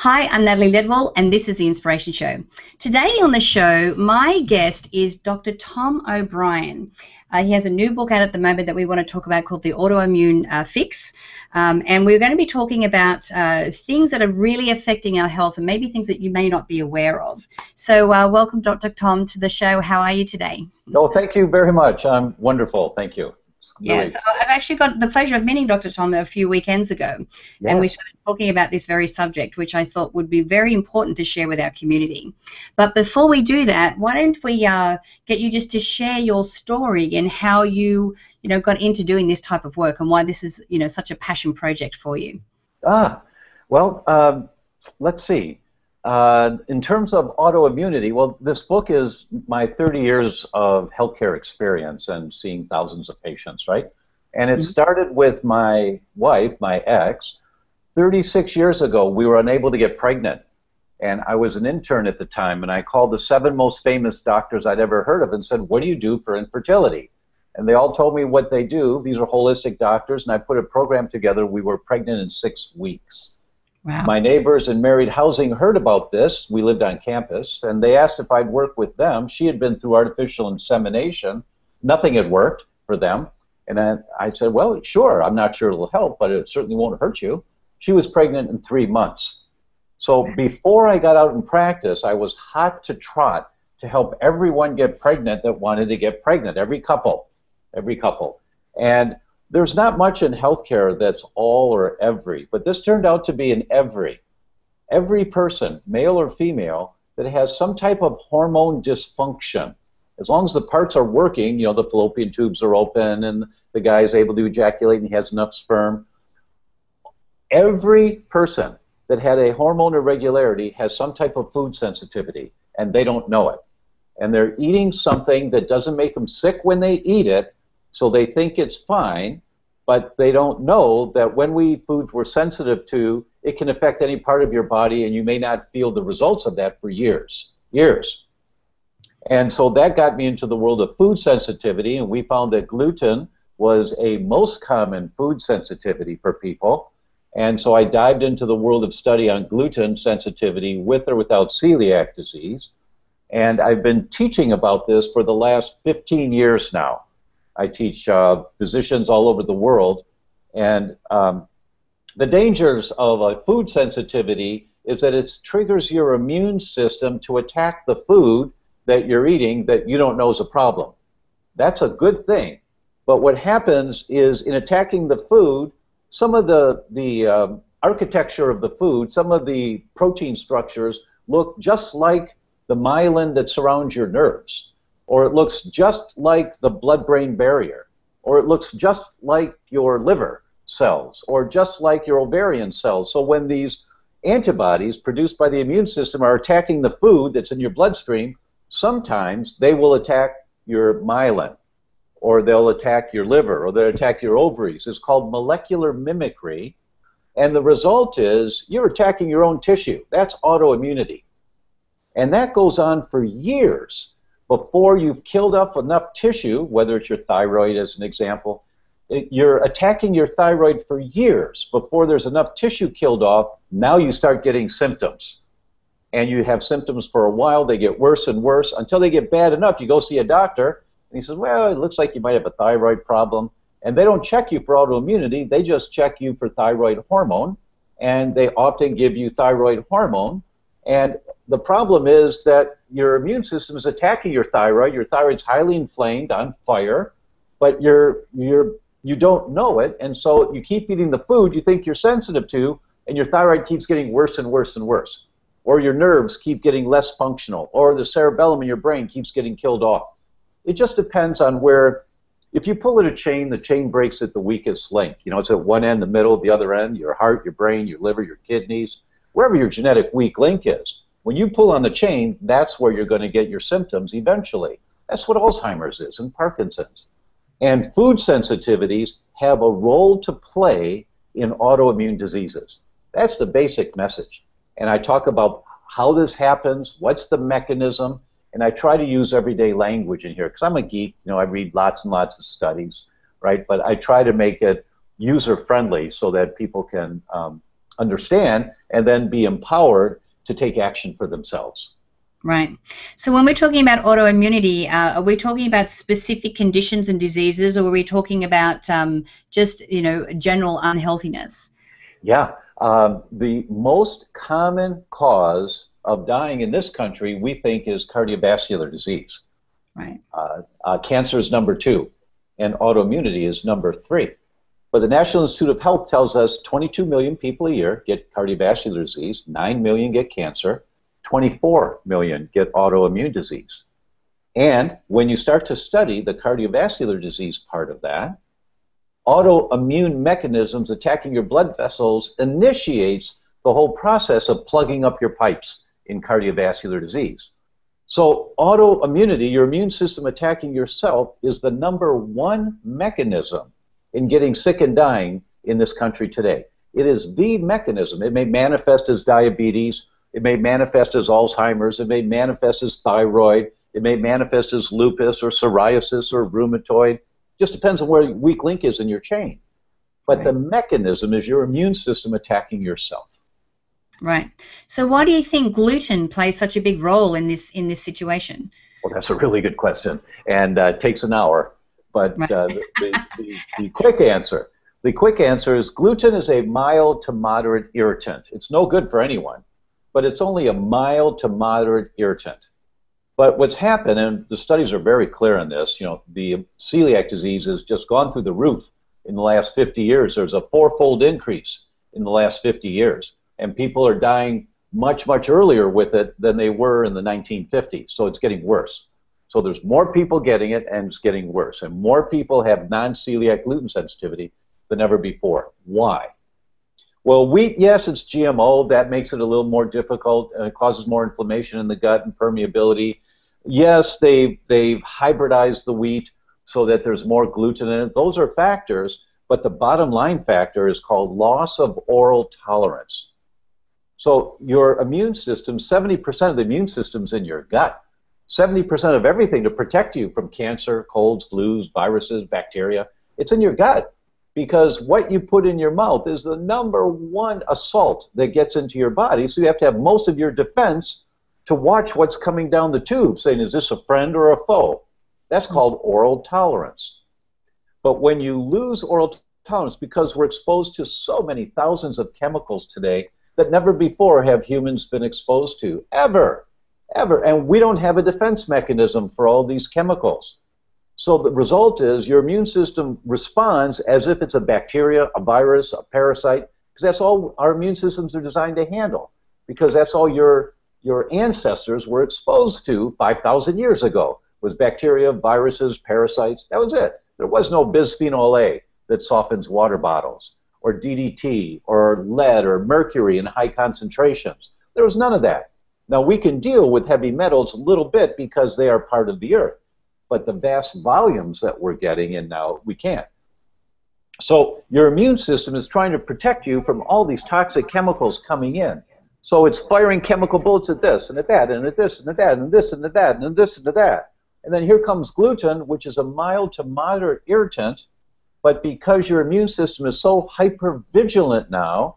Hi, I'm Natalie Ledwell, and this is The Inspiration Show. Today on the show, my guest is Dr. Tom O'Bryan. Uh, he has a new book out at the moment that we want to talk about called The Autoimmune uh, Fix. Um, and we're going to be talking about uh, things that are really affecting our health and maybe things that you may not be aware of. So, uh, welcome, Dr. Tom, to the show. How are you today? Oh, thank you very much. I'm wonderful. Thank you. Yes, I've actually got the pleasure of meeting Dr. Tom a few weekends ago, yes. and we started talking about this very subject, which I thought would be very important to share with our community. But before we do that, why don't we uh, get you just to share your story and how you, you know, got into doing this type of work and why this is, you know, such a passion project for you. Ah, well, um, let's see. Uh, in terms of autoimmunity, well, this book is my 30 years of healthcare experience and seeing thousands of patients, right? And it mm-hmm. started with my wife, my ex. 36 years ago, we were unable to get pregnant. And I was an intern at the time, and I called the seven most famous doctors I'd ever heard of and said, What do you do for infertility? And they all told me what they do. These are holistic doctors, and I put a program together. We were pregnant in six weeks. Wow. My neighbors in Married Housing heard about this. We lived on campus, and they asked if I'd work with them. She had been through artificial insemination. Nothing had worked for them. And I, I said, Well, sure, I'm not sure it'll help, but it certainly won't hurt you. She was pregnant in three months. So before I got out in practice, I was hot to trot to help everyone get pregnant that wanted to get pregnant, every couple, every couple. And there's not much in healthcare that's all or every, but this turned out to be an every. Every person, male or female, that has some type of hormone dysfunction, as long as the parts are working, you know, the fallopian tubes are open and the guy is able to ejaculate and he has enough sperm, every person that had a hormone irregularity has some type of food sensitivity and they don't know it. And they're eating something that doesn't make them sick when they eat it, so they think it's fine, but they don't know that when we eat foods we're sensitive to, it can affect any part of your body, and you may not feel the results of that for years. Years. And so that got me into the world of food sensitivity, and we found that gluten was a most common food sensitivity for people. And so I dived into the world of study on gluten sensitivity with or without celiac disease. And I've been teaching about this for the last 15 years now. I teach uh, physicians all over the world. And um, the dangers of a food sensitivity is that it triggers your immune system to attack the food that you're eating that you don't know is a problem. That's a good thing. But what happens is in attacking the food, some of the, the um, architecture of the food, some of the protein structures look just like the myelin that surrounds your nerves or it looks just like the blood-brain barrier, or it looks just like your liver cells, or just like your ovarian cells. So when these antibodies produced by the immune system are attacking the food that's in your bloodstream, sometimes they will attack your myelin, or they'll attack your liver, or they'll attack your ovaries. It's called molecular mimicry, and the result is you're attacking your own tissue. That's autoimmunity. And that goes on for years before you've killed up enough tissue, whether it's your thyroid as an example, it, you're attacking your thyroid for years before there's enough tissue killed off. Now you start getting symptoms. And you have symptoms for a while, they get worse and worse until they get bad enough. You go see a doctor, and he says, Well, it looks like you might have a thyroid problem. And they don't check you for autoimmunity, they just check you for thyroid hormone. And they often give you thyroid hormone. And the problem is that your immune system is attacking your thyroid. Your thyroid's highly inflamed, on fire, but you're you're you don't know it, and so you keep eating the food you think you're sensitive to, and your thyroid keeps getting worse and worse and worse, or your nerves keep getting less functional, or the cerebellum in your brain keeps getting killed off. It just depends on where. If you pull at a chain, the chain breaks at the weakest link. You know, it's at one end, the middle, the other end, your heart, your brain, your liver, your kidneys, wherever your genetic weak link is. When you pull on the chain, that's where you're going to get your symptoms eventually. That's what Alzheimer's is and Parkinson's. And food sensitivities have a role to play in autoimmune diseases. That's the basic message. And I talk about how this happens, what's the mechanism, and I try to use everyday language in here because I'm a geek. You know, I read lots and lots of studies, right? But I try to make it user friendly so that people can um, understand and then be empowered to take action for themselves. Right. So when we're talking about autoimmunity, uh, are we talking about specific conditions and diseases, or are we talking about um, just you know general unhealthiness? Yeah. Um, the most common cause of dying in this country, we think, is cardiovascular disease. Right. Uh, uh, cancer is number two, and autoimmunity is number three. But the National Institute of Health tells us 22 million people a year get cardiovascular disease, 9 million get cancer, 24 million get autoimmune disease. And when you start to study the cardiovascular disease part of that, autoimmune mechanisms attacking your blood vessels initiates the whole process of plugging up your pipes in cardiovascular disease. So, autoimmunity, your immune system attacking yourself, is the number one mechanism in getting sick and dying in this country today. It is the mechanism. It may manifest as diabetes, it may manifest as Alzheimer's, it may manifest as thyroid, it may manifest as lupus or psoriasis or rheumatoid. Just depends on where the weak link is in your chain. But right. the mechanism is your immune system attacking yourself. Right. So why do you think gluten plays such a big role in this in this situation? Well, that's a really good question, and uh, takes an hour. But right. uh, the, the, the, the quick answer, the quick answer is gluten is a mild to moderate irritant. It's no good for anyone, but it's only a mild to moderate irritant. But what's happened, and the studies are very clear on this, you know, the celiac disease has just gone through the roof in the last 50 years. There's a fourfold increase in the last 50 years and people are dying much, much earlier with it than they were in the 1950s. So it's getting worse. So there's more people getting it, and it's getting worse. And more people have non-celiac gluten sensitivity than ever before. Why? Well, wheat, yes, it's GMO. That makes it a little more difficult. it causes more inflammation in the gut and permeability. Yes, they've, they've hybridized the wheat so that there's more gluten in it. Those are factors, but the bottom line factor is called loss of oral tolerance. So your immune system, 70% of the immune system's in your gut. 70% of everything to protect you from cancer, colds, flus, viruses, bacteria, it's in your gut. Because what you put in your mouth is the number one assault that gets into your body. So you have to have most of your defense to watch what's coming down the tube, saying, is this a friend or a foe? That's called oral tolerance. But when you lose oral tolerance, because we're exposed to so many thousands of chemicals today, that never before have humans been exposed to, ever, ever. And we don't have a defense mechanism for all these chemicals. So the result is your immune system responds as if it's a bacteria, a virus, a parasite, because that's all our immune systems are designed to handle, because that's all your your ancestors were exposed to 5,000 years ago was bacteria, viruses, parasites. That was it. There was no bisphenol A that softens water bottles or DDT or lead or mercury in high concentrations. There was none of that. Now we can deal with heavy metals a little bit because they are part of the earth, but the vast volumes that we're getting in now, we can't. So your immune system is trying to protect you from all these toxic chemicals coming in. So it's firing chemical bullets at this and at that and at this and at that and this and at that and this and at that. And then here comes gluten, which is a mild to moderate irritant but because your immune system is so hyper vigilant now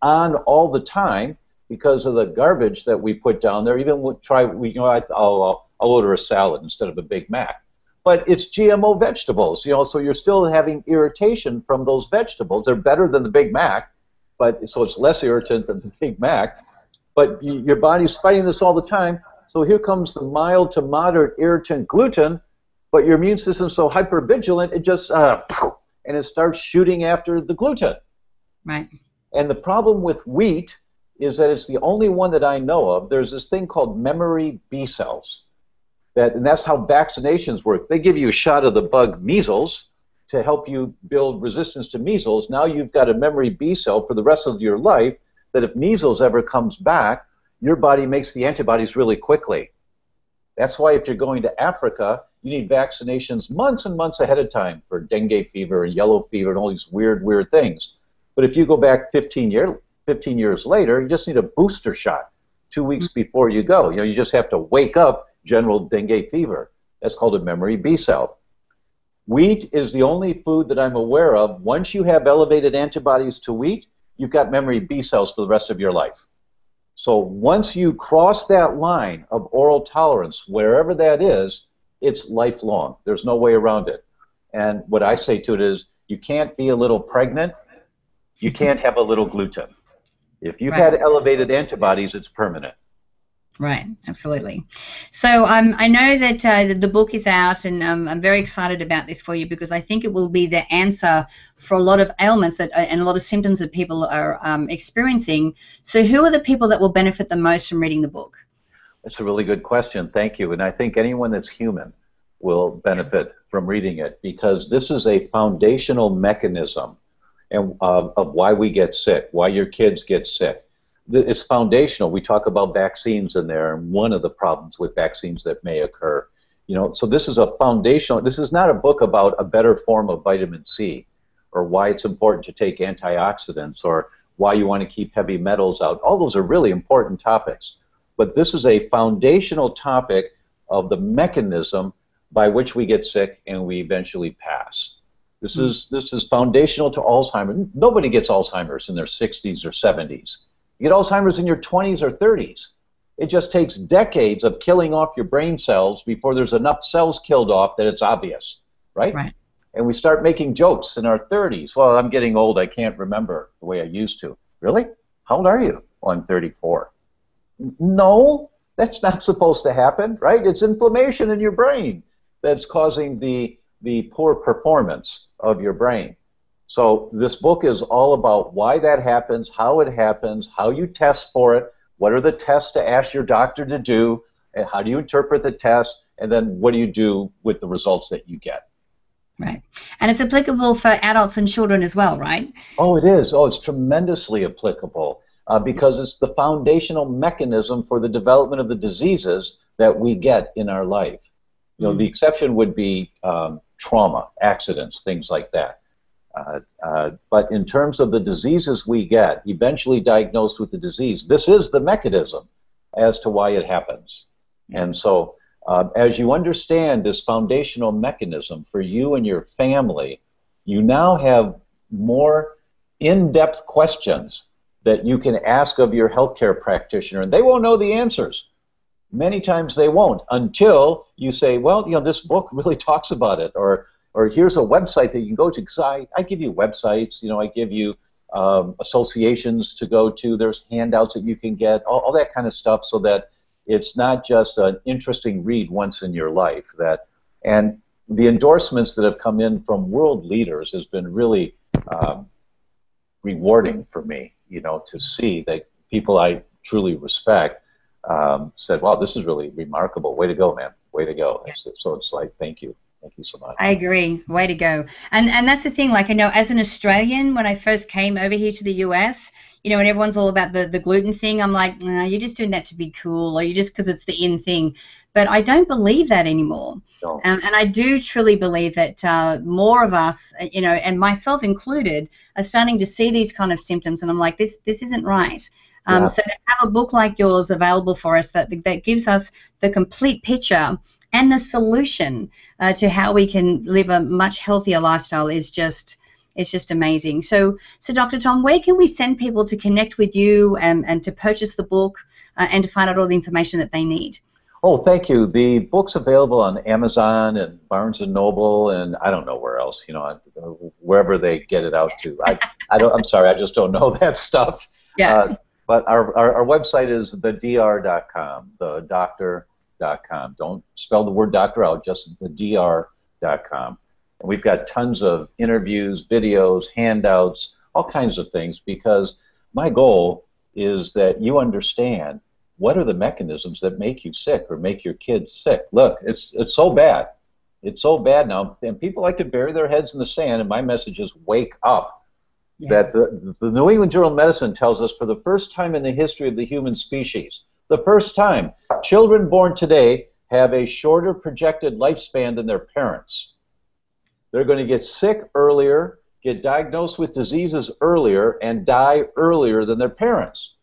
on all the time because of the garbage that we put down there, even we try, we, you know, I, will I'll order a salad instead of a Big Mac. But it's GMO vegetables, you know, so you're still having irritation from those vegetables. They're better than the Big Mac, but so it's less irritant than the Big Mac. But you, your body's fighting this all the time. So here comes the mild to moderate irritant gluten, but your immune system's so hyper vigilant, it just uh, and it starts shooting after the gluten. Right. And the problem with wheat is that it's the only one that I know of. There's this thing called memory B cells. That, and that's how vaccinations work. They give you a shot of the bug measles to help you build resistance to measles. Now you've got a memory B cell for the rest of your life that if measles ever comes back, your body makes the antibodies really quickly. That's why if you're going to Africa, you need vaccinations months and months ahead of time for dengue fever and yellow fever and all these weird, weird things. But if you go back 15, year, 15 years later, you just need a booster shot two weeks mm-hmm. before you go. You know, you just have to wake up general dengue fever. That's called a memory B cell. Wheat is the only food that I'm aware of. Once you have elevated antibodies to wheat, you've got memory B cells for the rest of your life. So once you cross that line of oral tolerance, wherever that is, it's lifelong. There's no way around it. And what I say to it is, you can't be a little pregnant. You can't have a little gluten. If you've right. had elevated antibodies, it's permanent. Right, absolutely. So um, I know that uh, the book is out, and um, I'm very excited about this for you because I think it will be the answer for a lot of ailments that uh, and a lot of symptoms that people are um, experiencing. So, who are the people that will benefit the most from reading the book? That's a really good question. Thank you. And I think anyone that's human will benefit from reading it because this is a foundational mechanism and uh, of why we get sick, why your kids get sick it's foundational. We talk about vaccines in there, and one of the problems with vaccines that may occur. You know, so this is a foundational. This is not a book about a better form of vitamin C, or why it's important to take antioxidants, or why you want to keep heavy metals out. All those are really important topics, but this is a foundational topic of the mechanism by which we get sick and we eventually pass. This mm. is this is foundational to Alzheimer's. Nobody gets Alzheimer's in their 60s or 70s. You get Alzheimer's in your 20s or 30s. It just takes decades of killing off your brain cells before there's enough cells killed off that it's obvious, right? Right. And we start making jokes in our 30s. Well, I'm getting old. I can't remember the way I used to. Really? How old are you? Well, I'm 34. No, that's not supposed to happen, right? It's inflammation in your brain that's causing the the poor performance of your brain. So this book is all about why that happens, how it happens, how you test for it, what are the tests to ask your doctor to do, and how do you interpret the test, and then what do you do with the results that you get. Right. And it's applicable for adults and children as well, right? Oh, it is. Oh, it's tremendously applicable uh, because it's the foundational mechanism for the development of the diseases that we get in our life. You know, mm. the exception would be um, trauma, accidents, things like that. Uh, uh, but in terms of the diseases we get, eventually diagnosed with the disease, this is the mechanism as to why it happens. And so, uh, as you understand this foundational mechanism for you and your family, you now have more in depth questions that you can ask of your healthcare practitioner, and they won't know the answers. Many times they won't until you say, Well, you know, this book really talks about it, or or here's a website that you can go to because I, I give you websites, you know, I give you um, associations to go to. There's handouts that you can get, all, all, that kind of stuff, so that it's not just an interesting read once in your life. That and the endorsements that have come in from world leaders has been really um, rewarding for me. You know, to see that people I truly respect um, said, "Wow, this is really remarkable. Way to go, man. Way to go." So it's like, thank you. Thank you so much. I agree. Way to go. And and that's the thing. Like I know, as an Australian, when I first came over here to the US, you know, and everyone's all about the the gluten thing. I'm like, nah, you're just doing that to be cool, or you just because it's the in thing. But I don't believe that anymore. No. Um, and I do truly believe that uh, more of us, uh, you know, and myself included, are starting to see these kind of symptoms, and I'm like, this this isn't right. Um, yeah. So to have a book like yours available for us that that gives us the complete picture and the solution uh, to how we can live a much healthier lifestyle is just it's just amazing. So, so Dr. Tom, where can we send people to connect with you and, and to purchase the book uh, and to find out all the information that they need? Oh, thank you. The book's available on Amazon and Barnes and Noble, and I don't know where else. You know, wherever they get it out to. I, I don't. I'm sorry, I just don't know that stuff. Yeah. Uh, but our, our, our website is thedr.com, the doctor dr.com. Don't spell the word doctor out, just the dr.com. And we've got tons of interviews, videos, handouts, all kinds of things because my goal is that you understand what are the mechanisms that make you sick or make your kids sick. Look, it's it's so bad. It's so bad now, and people like to bury their heads in the sand. And my message is wake up. Yeah. That the, the New England Journal of Medicine tells us for the first time in the history of the human species, the first time. Children born today have a shorter projected lifespan than their parents. They're going to get sick earlier, get diagnosed with diseases earlier, and die earlier than their parents.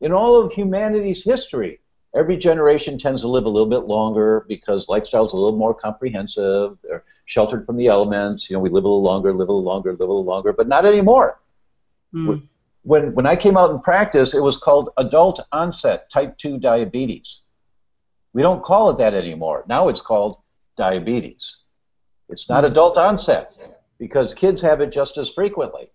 In all of humanity's history, every generation tends to live a little bit longer because lifestyle's is a little more comprehensive. They're sheltered from the elements. You know, we live a little longer, live a little longer, live a little longer, but not anymore. Mm. When, when I came out in practice, it was called adult onset type 2 diabetes. We don't call it that anymore. Now it's called diabetes. It's not adult onset because kids have it just as frequently.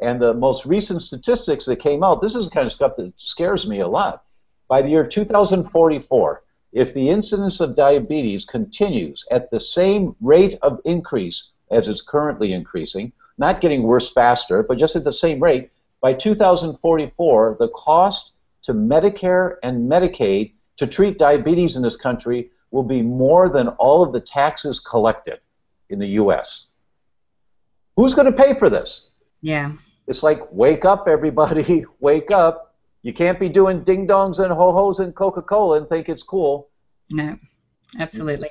And the most recent statistics that came out, this is the kind of stuff that scares me a lot. By the year 2044, if the incidence of diabetes continues at the same rate of increase as it's currently increasing, not getting worse faster, but just at the same rate, by 2044, the cost to Medicare and Medicaid to treat diabetes in this country will be more than all of the taxes collected in the U.S. Who's going to pay for this? Yeah. It's like, wake up, everybody, wake up. You can't be doing ding dongs and ho hos and Coca Cola and think it's cool. No, absolutely.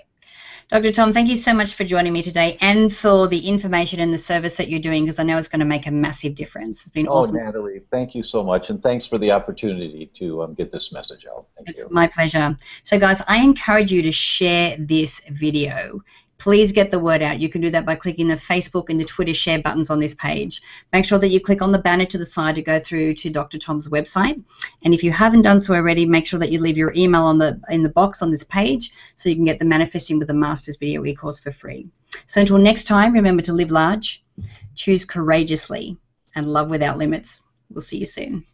Dr. Tom, thank you so much for joining me today and for the information and the service that you're doing because I know it's going to make a massive difference. It's been oh, awesome. Natalie, thank you so much, and thanks for the opportunity to um, get this message out. Thank it's you. my pleasure. So, guys, I encourage you to share this video please get the word out. You can do that by clicking the Facebook and the Twitter share buttons on this page. Make sure that you click on the banner to the side to go through to Dr. Tom's website. And if you haven't done so already, make sure that you leave your email on the in the box on this page so you can get the Manifesting with the Masters video e-course for free. So until next time, remember to live large, choose courageously, and love without limits. We'll see you soon.